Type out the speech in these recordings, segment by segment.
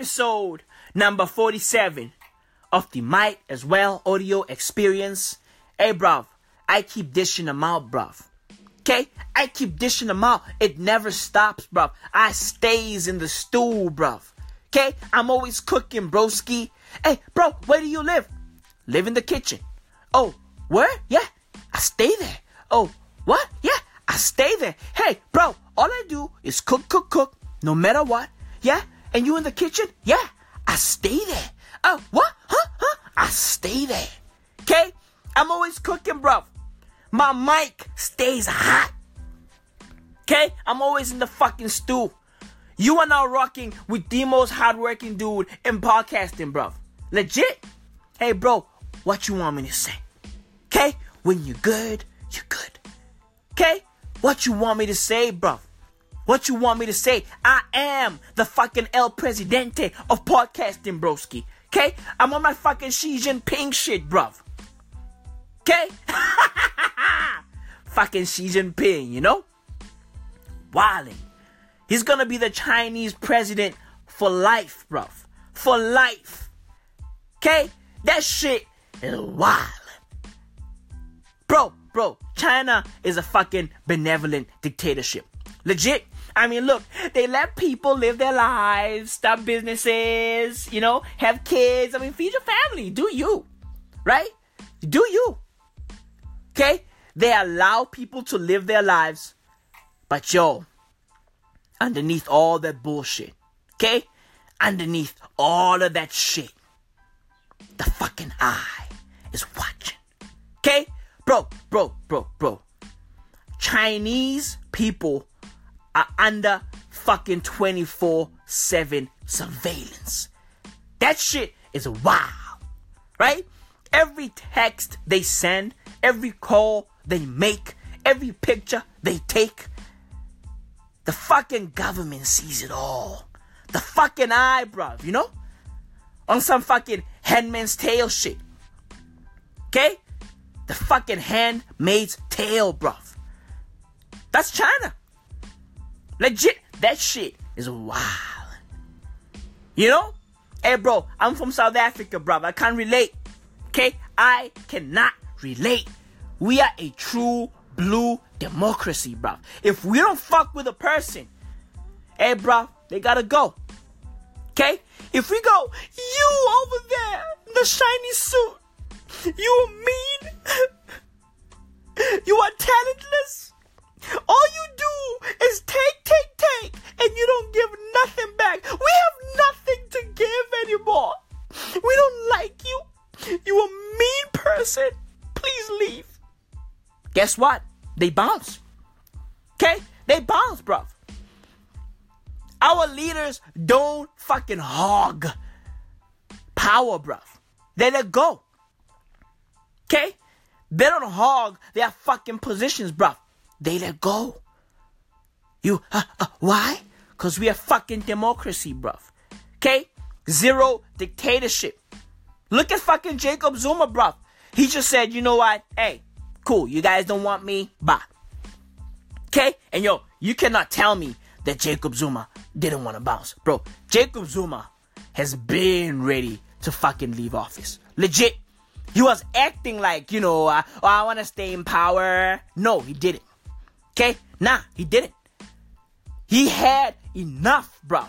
episode number 47 of the Might as Well audio experience. Hey, bruv, I keep dishing them out, bruv. Okay? I keep dishing them out. It never stops, bruv. I stays in the stool, bruv. Okay? I'm always cooking, broski. Hey, bro, where do you live? Live in the kitchen. Oh, where? Yeah, I stay there. Oh, what? Yeah, I stay there. Hey, bro, all I do is cook, cook, cook, no matter what. Yeah? And you in the kitchen? Yeah, I stay there. Oh, what? Huh? Huh? I stay there. Okay? I'm always cooking, bro. My mic stays hot. Okay? I'm always in the fucking stew. You are now rocking with the most hardworking dude in podcasting, bro. Legit. Hey, bro, what you want me to say? Okay? When you're good, you're good. Okay? What you want me to say, bro? What you want me to say? I am the fucking El Presidente of podcasting, broski. Okay? I'm on my fucking Xi Jinping shit, bruv. Okay? fucking Xi Jinping, you know? Wilding. He's gonna be the Chinese president for life, bruv. For life. Okay? That shit is wild. Bro, bro, China is a fucking benevolent dictatorship. Legit. I mean, look, they let people live their lives, start businesses, you know, have kids. I mean, feed your family. Do you. Right? Do you. Okay? They allow people to live their lives. But yo, underneath all that bullshit, okay? Underneath all of that shit, the fucking eye is watching. Okay? Bro, bro, bro, bro. Chinese people are under fucking 24 7 surveillance. That shit is wild, right? Every text they send, every call they make, every picture they take, the fucking government sees it all. The fucking eyebrow, you know? On some fucking headman's tail shit. Okay? The fucking handmaid's tale, bruv. That's China. Legit, that shit is wild. You know? Hey, bro, I'm from South Africa, bro. I can't relate. Okay? I cannot relate. We are a true blue democracy, bro. If we don't fuck with a person, hey, bro, they gotta go. Okay? If we go, you over there, the shiny suit, you mean, you are talentless. All you do is take, and you don't give nothing back. We have nothing to give anymore. We don't like you. You a mean person. Please leave. Guess what? They bounce. Okay? They bounce, bro. Our leaders don't fucking hog power, bro. They let go. Okay? They don't hog their fucking positions, bro. They let go. You, uh, uh, why? Because we are fucking democracy, bruv. Okay? Zero dictatorship. Look at fucking Jacob Zuma, bruv. He just said, you know what? Hey, cool. You guys don't want me? Bye. Okay? And yo, you cannot tell me that Jacob Zuma didn't want to bounce. Bro, Jacob Zuma has been ready to fucking leave office. Legit. He was acting like, you know, uh, oh, I want to stay in power. No, he didn't. Okay? Nah, he didn't. He had enough, bruv.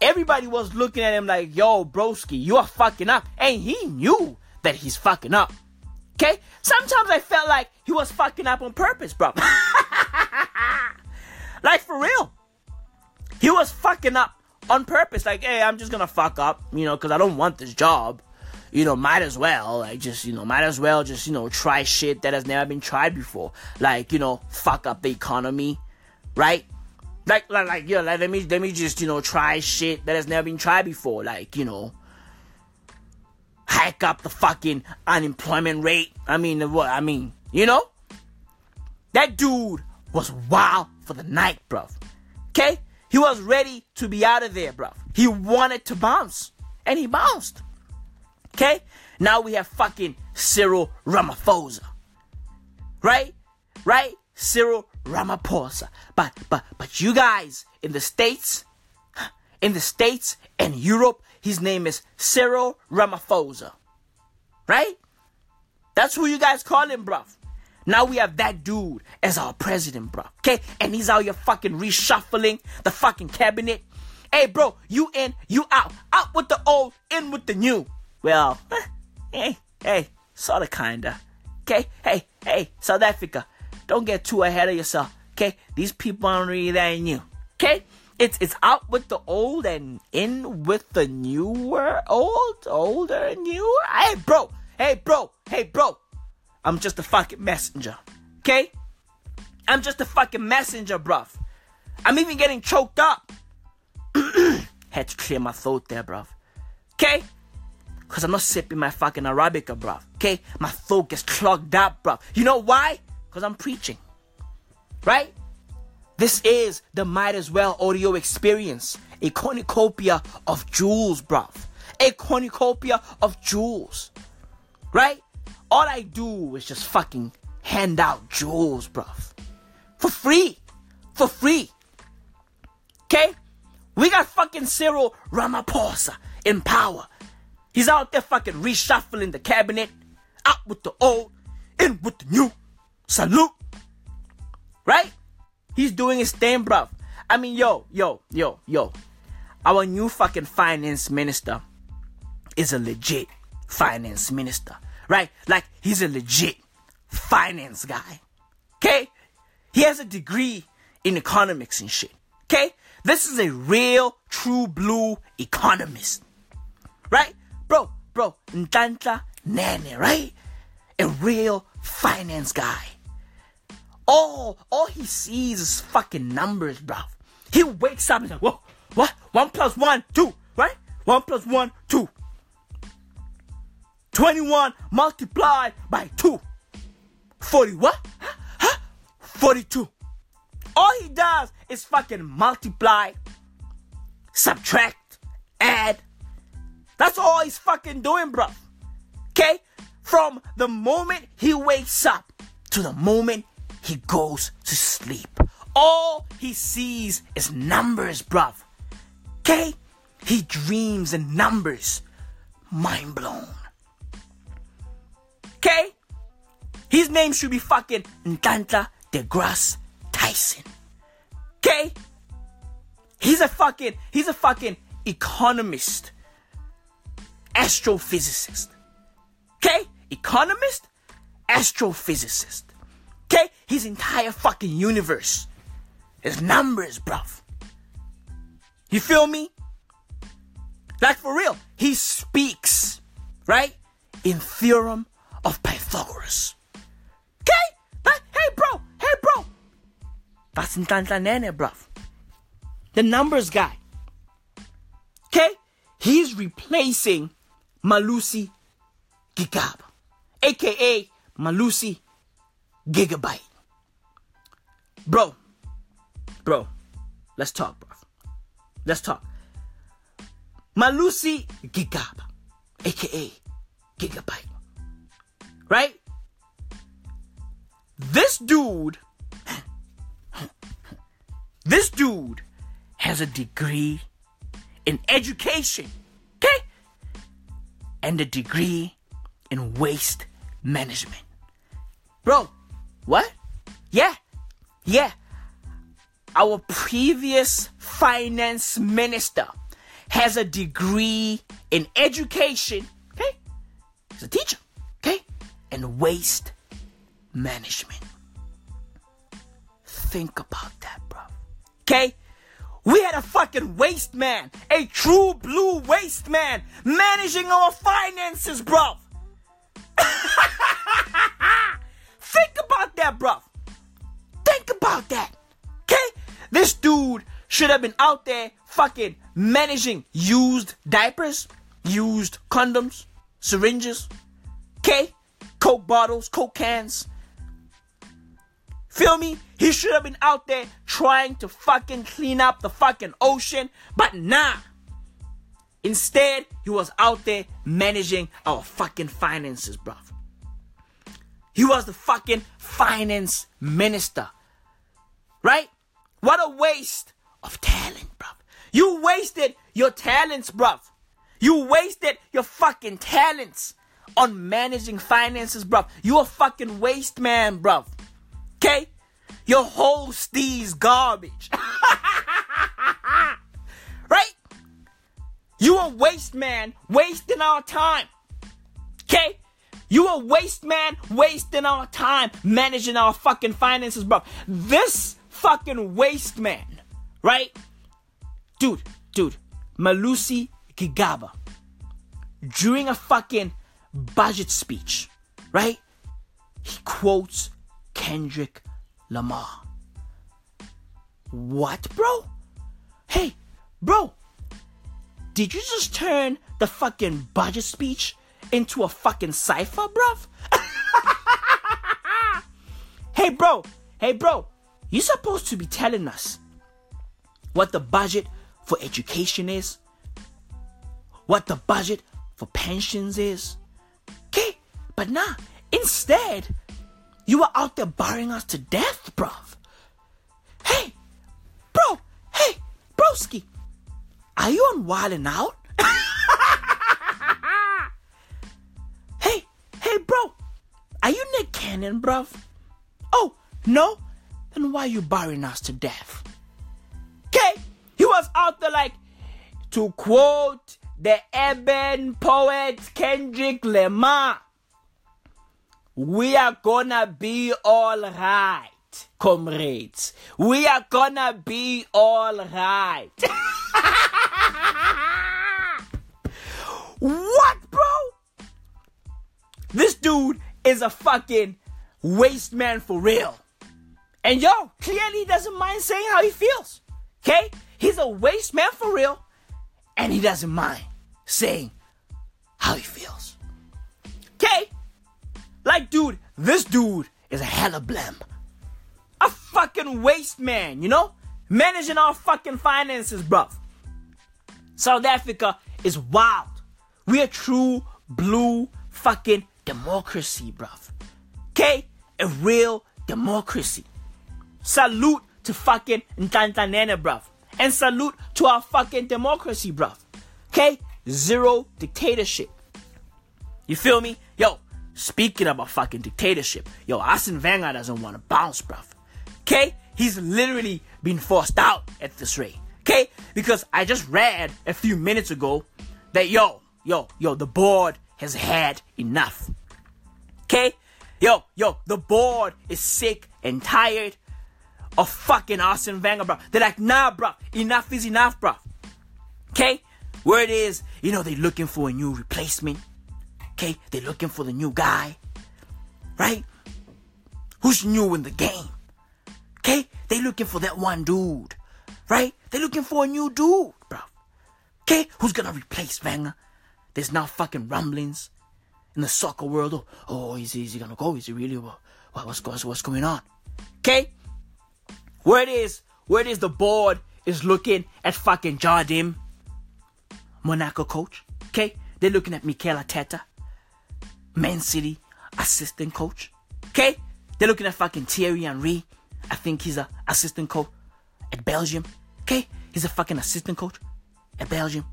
Everybody was looking at him like, yo, broski, you are fucking up. And he knew that he's fucking up. Okay? Sometimes I felt like he was fucking up on purpose, bro. like for real. He was fucking up on purpose. Like, hey, I'm just gonna fuck up, you know, because I don't want this job. You know, might as well, like, just, you know, might as well just, you know, try shit that has never been tried before. Like, you know, fuck up the economy, right? Like, like, like, know, like, let me, let me just, you know, try shit that has never been tried before. Like, you know, hike up the fucking unemployment rate. I mean, what? I mean, you know, that dude was wild for the night, bruv. Okay, he was ready to be out of there, bruv. He wanted to bounce, and he bounced. Okay, now we have fucking Cyril Ramaphosa, right? Right? Cyril Ramaphosa. But but but you guys in the states, in the States and Europe, his name is Cyril Ramaphosa. Right? That's who you guys call him, bruv. Now we have that dude as our president, bro. Okay? And he's out here fucking reshuffling the fucking cabinet. Hey, bro, you in, you out. Out with the old, in with the new. Well, eh, hey, hey, sorta kinda. Okay? Hey, hey, South Africa, don't get too ahead of yourself. Okay? These people aren't really that new. Okay? It's it's out with the old and in with the newer, old, older, newer. Hey, bro. Hey, bro. Hey, bro. I'm just a fucking messenger. Okay? I'm just a fucking messenger, bruv. I'm even getting choked up. Had to clear my throat there, bruv. Okay? Because I'm not sipping my fucking Arabica, bruv. Okay? My throat gets clogged up, bruv. You know why? Because I'm preaching. Right? This is the Might As Well audio experience. A cornucopia of jewels, bruv. A cornucopia of jewels. Right? All I do is just fucking hand out jewels, bruv. For free. For free. Okay? We got fucking Cyril Ramaphosa in power. He's out there fucking reshuffling the cabinet. Out with the old, in with the new. Salute. Right? He's doing his thing, bruv. I mean, yo, yo, yo, yo. Our new fucking finance minister is a legit finance minister right? Like he's a legit finance guy. Okay? He has a degree in economics and shit. Okay? This is a real, true blue economist. Right? Bro, bro, Nhlanhla Nene, right? A real finance guy. All, all he sees is fucking numbers, bro. He wakes up and like, whoa, what? One plus one, two, right? One plus one, two. 21 multiplied by 2. 40 what? Huh? 42. All he does is fucking multiply, subtract, add. That's all he's fucking doing, bro. Okay? From the moment he wakes up to the moment he goes to sleep. All he sees is numbers, bruv. Okay? He dreams in numbers. Mind blown. Okay? His name should be fucking Nhlanhla DeGrasse Tyson. Okay? He's a fucking, he's a fucking economist, astrophysicist. Okay? Economist, astrophysicist. Okay? His entire fucking universe His numbers, bruv. You feel me? Like for real, he speaks, right? In theorem of Pythagoras. Okay? But, hey, bro. Hey, bro. That's Nhlanhla Nene, bruv. The numbers guy. Okay? He's replacing Malusi Gigaba, aka Malusi Gigabyte. Bro, bro, let's talk, bro. Let's talk. Malusi Gigaba, aka Gigabyte. Right? This dude, this dude has a degree in education, okay? And a degree in waste management. Bro, what? Yeah, yeah. Our previous finance minister has a degree in education, okay? He's a teacher Okay. and waste management. Think about that, bro. Okay? We had a fucking waste man, a true blue waste man, managing our finances, bro. Think about that, bro. Think about that. Okay? This dude should have been out there fucking managing used diapers, used condoms, syringes. Okay? Coke bottles, Coke cans. Feel me? He should have been out there trying to fucking clean up the fucking ocean, but nah. Instead, he was out there managing our fucking finances, bruv. He was the fucking finance minister. Right? What a waste of talent, bruv. You wasted your talents, bruv. You wasted your fucking talents on managing finances, bruv. You a fucking waste man, bruv. Okay? Your whole steez garbage. right? You a waste man, wasting our time. Okay? You a waste man, wasting our time managing our fucking finances, bro. This fucking waste man, right? Dude, dude, Malusi Gigaba, during a fucking budget speech, right? He quotes Kendrick Lamar. What, bro? Hey, bro, did you just turn the fucking budget speech into a fucking cipher, bruv? hey, bro, hey, bro, You're supposed to be telling us what the budget for education is, what the budget for pensions is. Okay, but nah, instead, you are out there barring us to death, bruv. Hey, bro, hey, broski, are you on Wild and Out? are you Nick Cannon, bruv? Oh, no? Then why are you barring us to death? Okay, he was out there like, to quote the urban poet Kendrick Lamar, we are gonna be all right, comrades. We are gonna be all right. what, bro? This dude is a fucking waste man for real. And yo, clearly he doesn't mind saying how he feels. Okay? He's a waste man for real. And he doesn't mind saying how he feels. Okay? Like, dude, this dude is a hella blimp. A fucking waste man, you know? Managing our fucking finances, bruv. South Africa is wild. We are true blue fucking democracy, bruv. Okay? A real democracy. Salute to fucking Nhlanhla Nene, bruv. And salute to our fucking democracy, bruv. Okay? Zero dictatorship. You feel me? Yo, speaking about fucking dictatorship, yo, Arsene Wenger doesn't want to bounce, bruv. Okay? He's literally been forced out at this rate. Okay? Because I just read a few minutes ago that yo, yo, yo, the board has had enough. Okay? Yo, yo, the board is sick and tired of fucking Arsene Wenger, bro. They're like, nah, bro, enough is enough, bro. Okay? Word is, you know, they're looking for a new replacement. Okay? They're looking for the new guy. Right? Who's new in the game? Okay? They're looking for that one dude. Right? They're looking for a new dude, bro. Okay? Who's gonna replace Wenger? There's now fucking rumblings in the soccer world. Oh, oh is, he, is he gonna go? Is he really? What, what's, what's, what's going on? Okay? Where it is, where it is the board is looking at fucking Jardim, Monaco coach. Okay? They're looking at Mikel Arteta, Man City assistant coach. Okay? They're looking at fucking Thierry Henry. I think he's a assistant coach at Belgium. Okay? He's a fucking assistant coach at Belgium.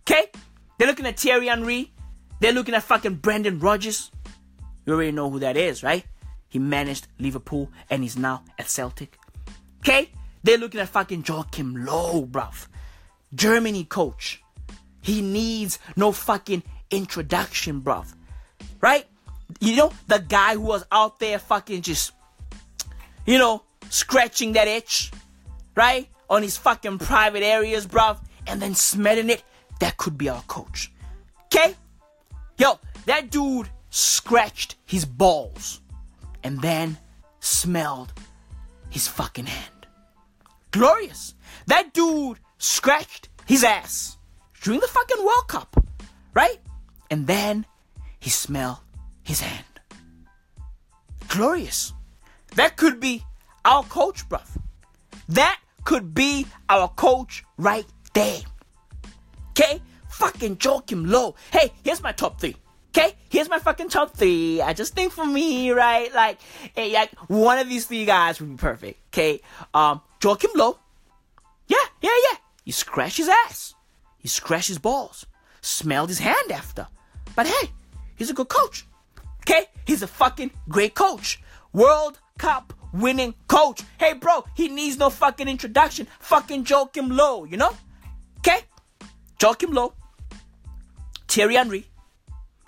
Okay? They're looking at Thierry Henry. They're looking at fucking Brendan Rodgers. You already know who that is, right? He managed Liverpool and he's now at Celtic. Okay? They're looking at fucking Joachim Low, bruv. Germany coach. He needs no fucking introduction, bruv. Right? You know, the guy who was out there fucking just, you know, scratching that itch, right? On his fucking private areas, bruv, and then smelling it. That could be our coach. Okay? Yo, that dude scratched his balls and then smelled his fucking hand. Glorious. That dude scratched his ass during the fucking World Cup, right? And then he smelled his hand. Glorious. That could be our coach, bruv. That could be our coach right there. Okay? Fucking Joachim Low. Hey, here's my top three. Okay, here's my fucking top three. I just think for me, right? Like, hey, like one of these three guys would be perfect. Okay, um, Joachim Low. Yeah, yeah, yeah. He scratched his ass. He scratched his balls. Smelled his hand after. But hey, he's a good coach. Okay? He's a fucking great coach. World Cup winning coach. Hey, bro, he needs no fucking introduction. Fucking Joachim Low, you know? Okay? Joachim Low, Thierry Henry,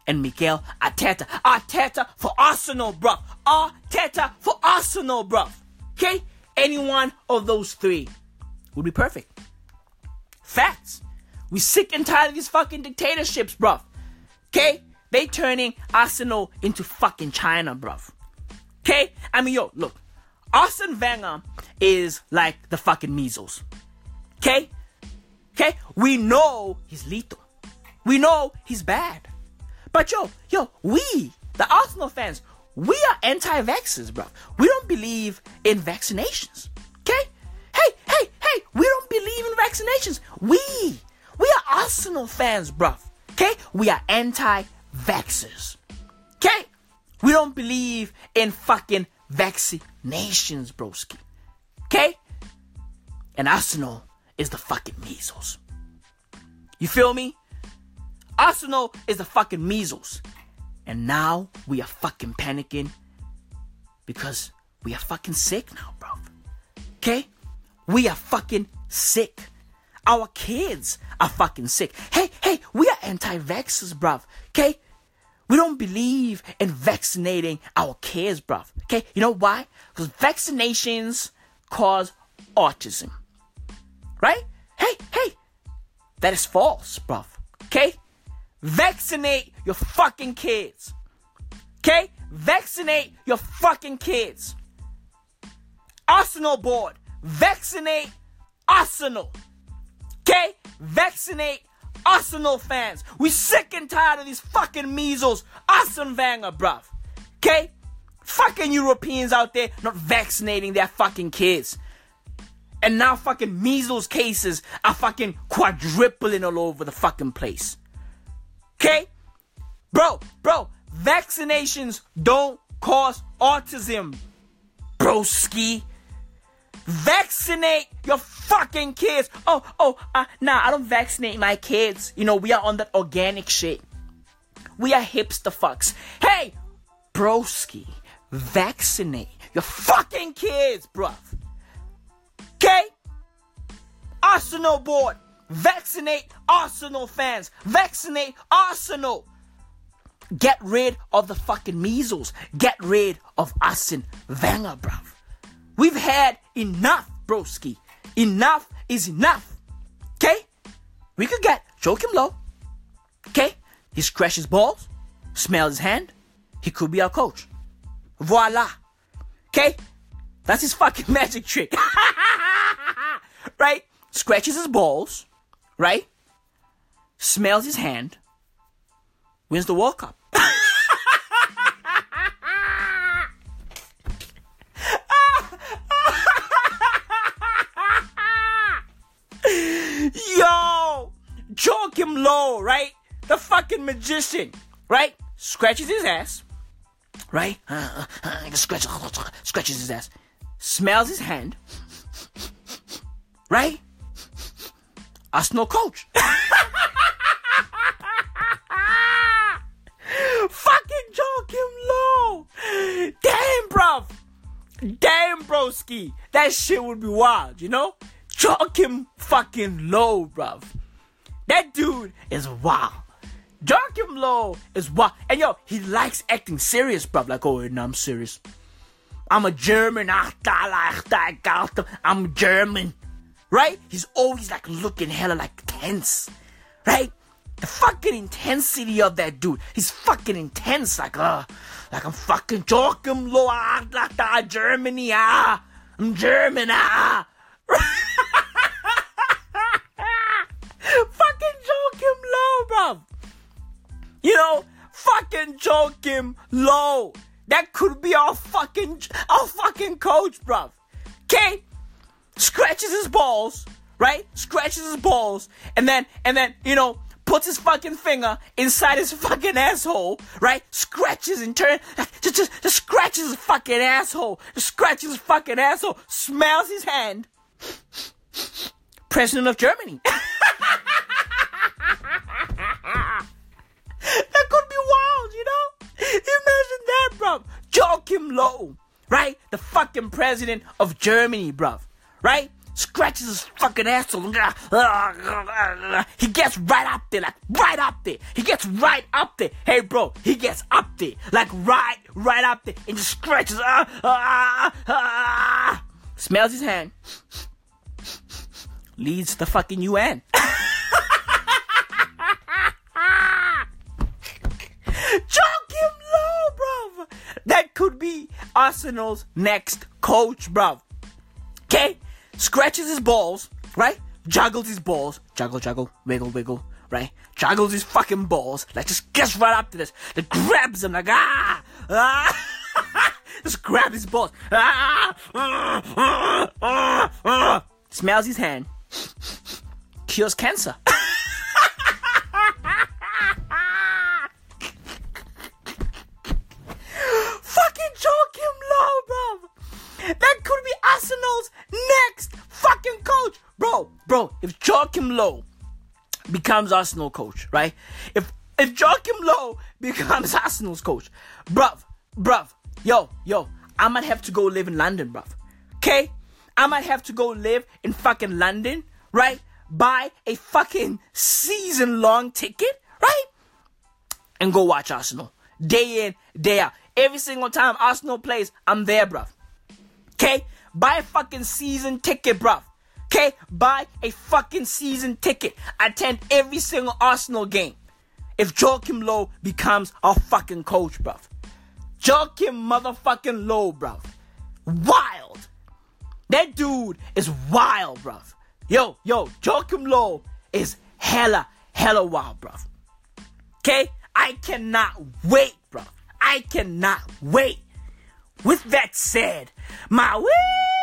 and Mikel Arteta. Arteta for Arsenal, bruv. Arteta for Arsenal, bruv. Okay? Any one of those three would be perfect. Facts. We sick and tired of these fucking dictatorships, bruv. Okay? They turning Arsenal into fucking China, bruv. Okay? I mean, yo, look. Arsene Wenger is like the fucking measles. Okay? Okay? We know he's lethal. We know he's bad. But yo, yo, we, the Arsenal fans, we are anti-vaxxers, bro. We don't believe in vaccinations. Okay? Hey, hey, hey, we don't believe in vaccinations. We, we are Arsenal fans, bro. Okay? We are anti-vaxxers. Okay? We don't believe in fucking vaccinations, broski. Okay? And Arsenal is the fucking measles. You feel me? Arsenal is the fucking measles. And now we are fucking panicking because we are fucking sick now, bro. Okay? We are fucking sick. Our kids are fucking sick. Hey, hey, we are anti-vaxxers, bruv. Okay? We don't believe in vaccinating our kids, bruv. Okay? You know why? Because vaccinations cause autism. Right? Hey, hey, that is false, bruv. Okay? Vaccinate your fucking kids. Okay? Vaccinate your fucking kids. Arsenal board. Vaccinate Arsenal. Okay? Vaccinate Arsenal fans. We sick and tired of these fucking measles. Arsene Wenger, bruv. Okay? Fucking Europeans out there not vaccinating their fucking kids. And now fucking measles cases are fucking quadrupling all over the fucking place. Okay? Bro, bro, vaccinations don't cause autism, broski. Vaccinate your fucking kids. Oh, oh, uh, nah, I don't vaccinate my kids. You know, we are on that organic shit. We are hipster fucks. Hey, broski, vaccinate your fucking kids, bruv. Okay? Arsenal board, vaccinate Arsenal fans, vaccinate Arsenal. Get rid of the fucking measles. Get rid of Arsene Wenger, bruv. We've had enough, broski. Enough is enough. Okay? We could get Joachim Low. Okay? He scratches balls, smells his hand. He could be our coach. Voila. Okay? That's his fucking magic trick. right? Scratches his balls, right? Smells his hand, wins the World Cup. Yo! Joachim Low, right? The fucking magician, right? Scratches his ass, right? Uh, uh, uh, scratches, scratches his ass. Smells his hand, right? Arsenal coach. fucking Joachim Low! Damn, bruv! Damn, broski! That shit would be wild, you know? Joachim fucking Low, bruv. That dude is wild. Joachim Low is wild. And yo, he likes acting serious, bruv. Like, oh, no, I'm serious. I'm a German. Ah, I'm German. Right? He's always like looking hella like tense. Right? The fucking intensity of that dude. He's fucking intense. Like, uh, like I'm fucking Joachim Low. Ah, Germany. Ah, I'm German. Ah. fucking Joachim Low, bruv. You know, fucking Joachim Low. That could be our fucking, our fucking coach, bruv. Okay? Scratches his balls, right? Scratches his balls, and then, and then, you know, puts his fucking finger inside his fucking asshole, right? Scratches and turn, just, just, just scratches his fucking asshole, just scratches his fucking asshole, smells his hand, president of Germany. that could be wild, you know? Imagine that, bro. Joachim Low, right? The fucking president of Germany, bro. Right? Scratches his fucking asshole. He gets right up there, like right up there. He gets right up there. Hey, bro, he gets up there, like right, right up there, and just scratches. Uh, uh, uh, smells his hand, leads the fucking UN. Joachim Low, bruv. That could be Arsenal's next coach, bro. Okay? Scratches his balls, right? Juggles his balls. Juggle, juggle, wiggle, wiggle, right? Juggles his fucking balls. Like, just gets right up to this. Like, grabs him, like, ah! Ah! just grab his balls. Ah! Ah! Ah! Ah! ah. Smells his hand. Cures cancer. Bro, if Joachim Low becomes Arsenal coach, right? If if Joachim becomes Arsenal's coach, bruv, bruv, yo, yo, I might have to go live in London, bruv. Okay? I might have to go live in fucking London, right? Buy a fucking season long ticket, right? And go watch Arsenal. Day in, day out. Every single time Arsenal plays, I'm there, bruv. Okay? Buy a fucking season ticket, bruv. Okay? Buy a fucking season ticket. Attend every single Arsenal game. If Joachim Low becomes our fucking coach, bruv. Joachim motherfucking Low, bruv. Wild. That dude is wild, bruv. Yo, yo, Joachim Low is hella, hella wild, bruv. Okay? I cannot wait, bruv. I cannot wait. With that said, my wee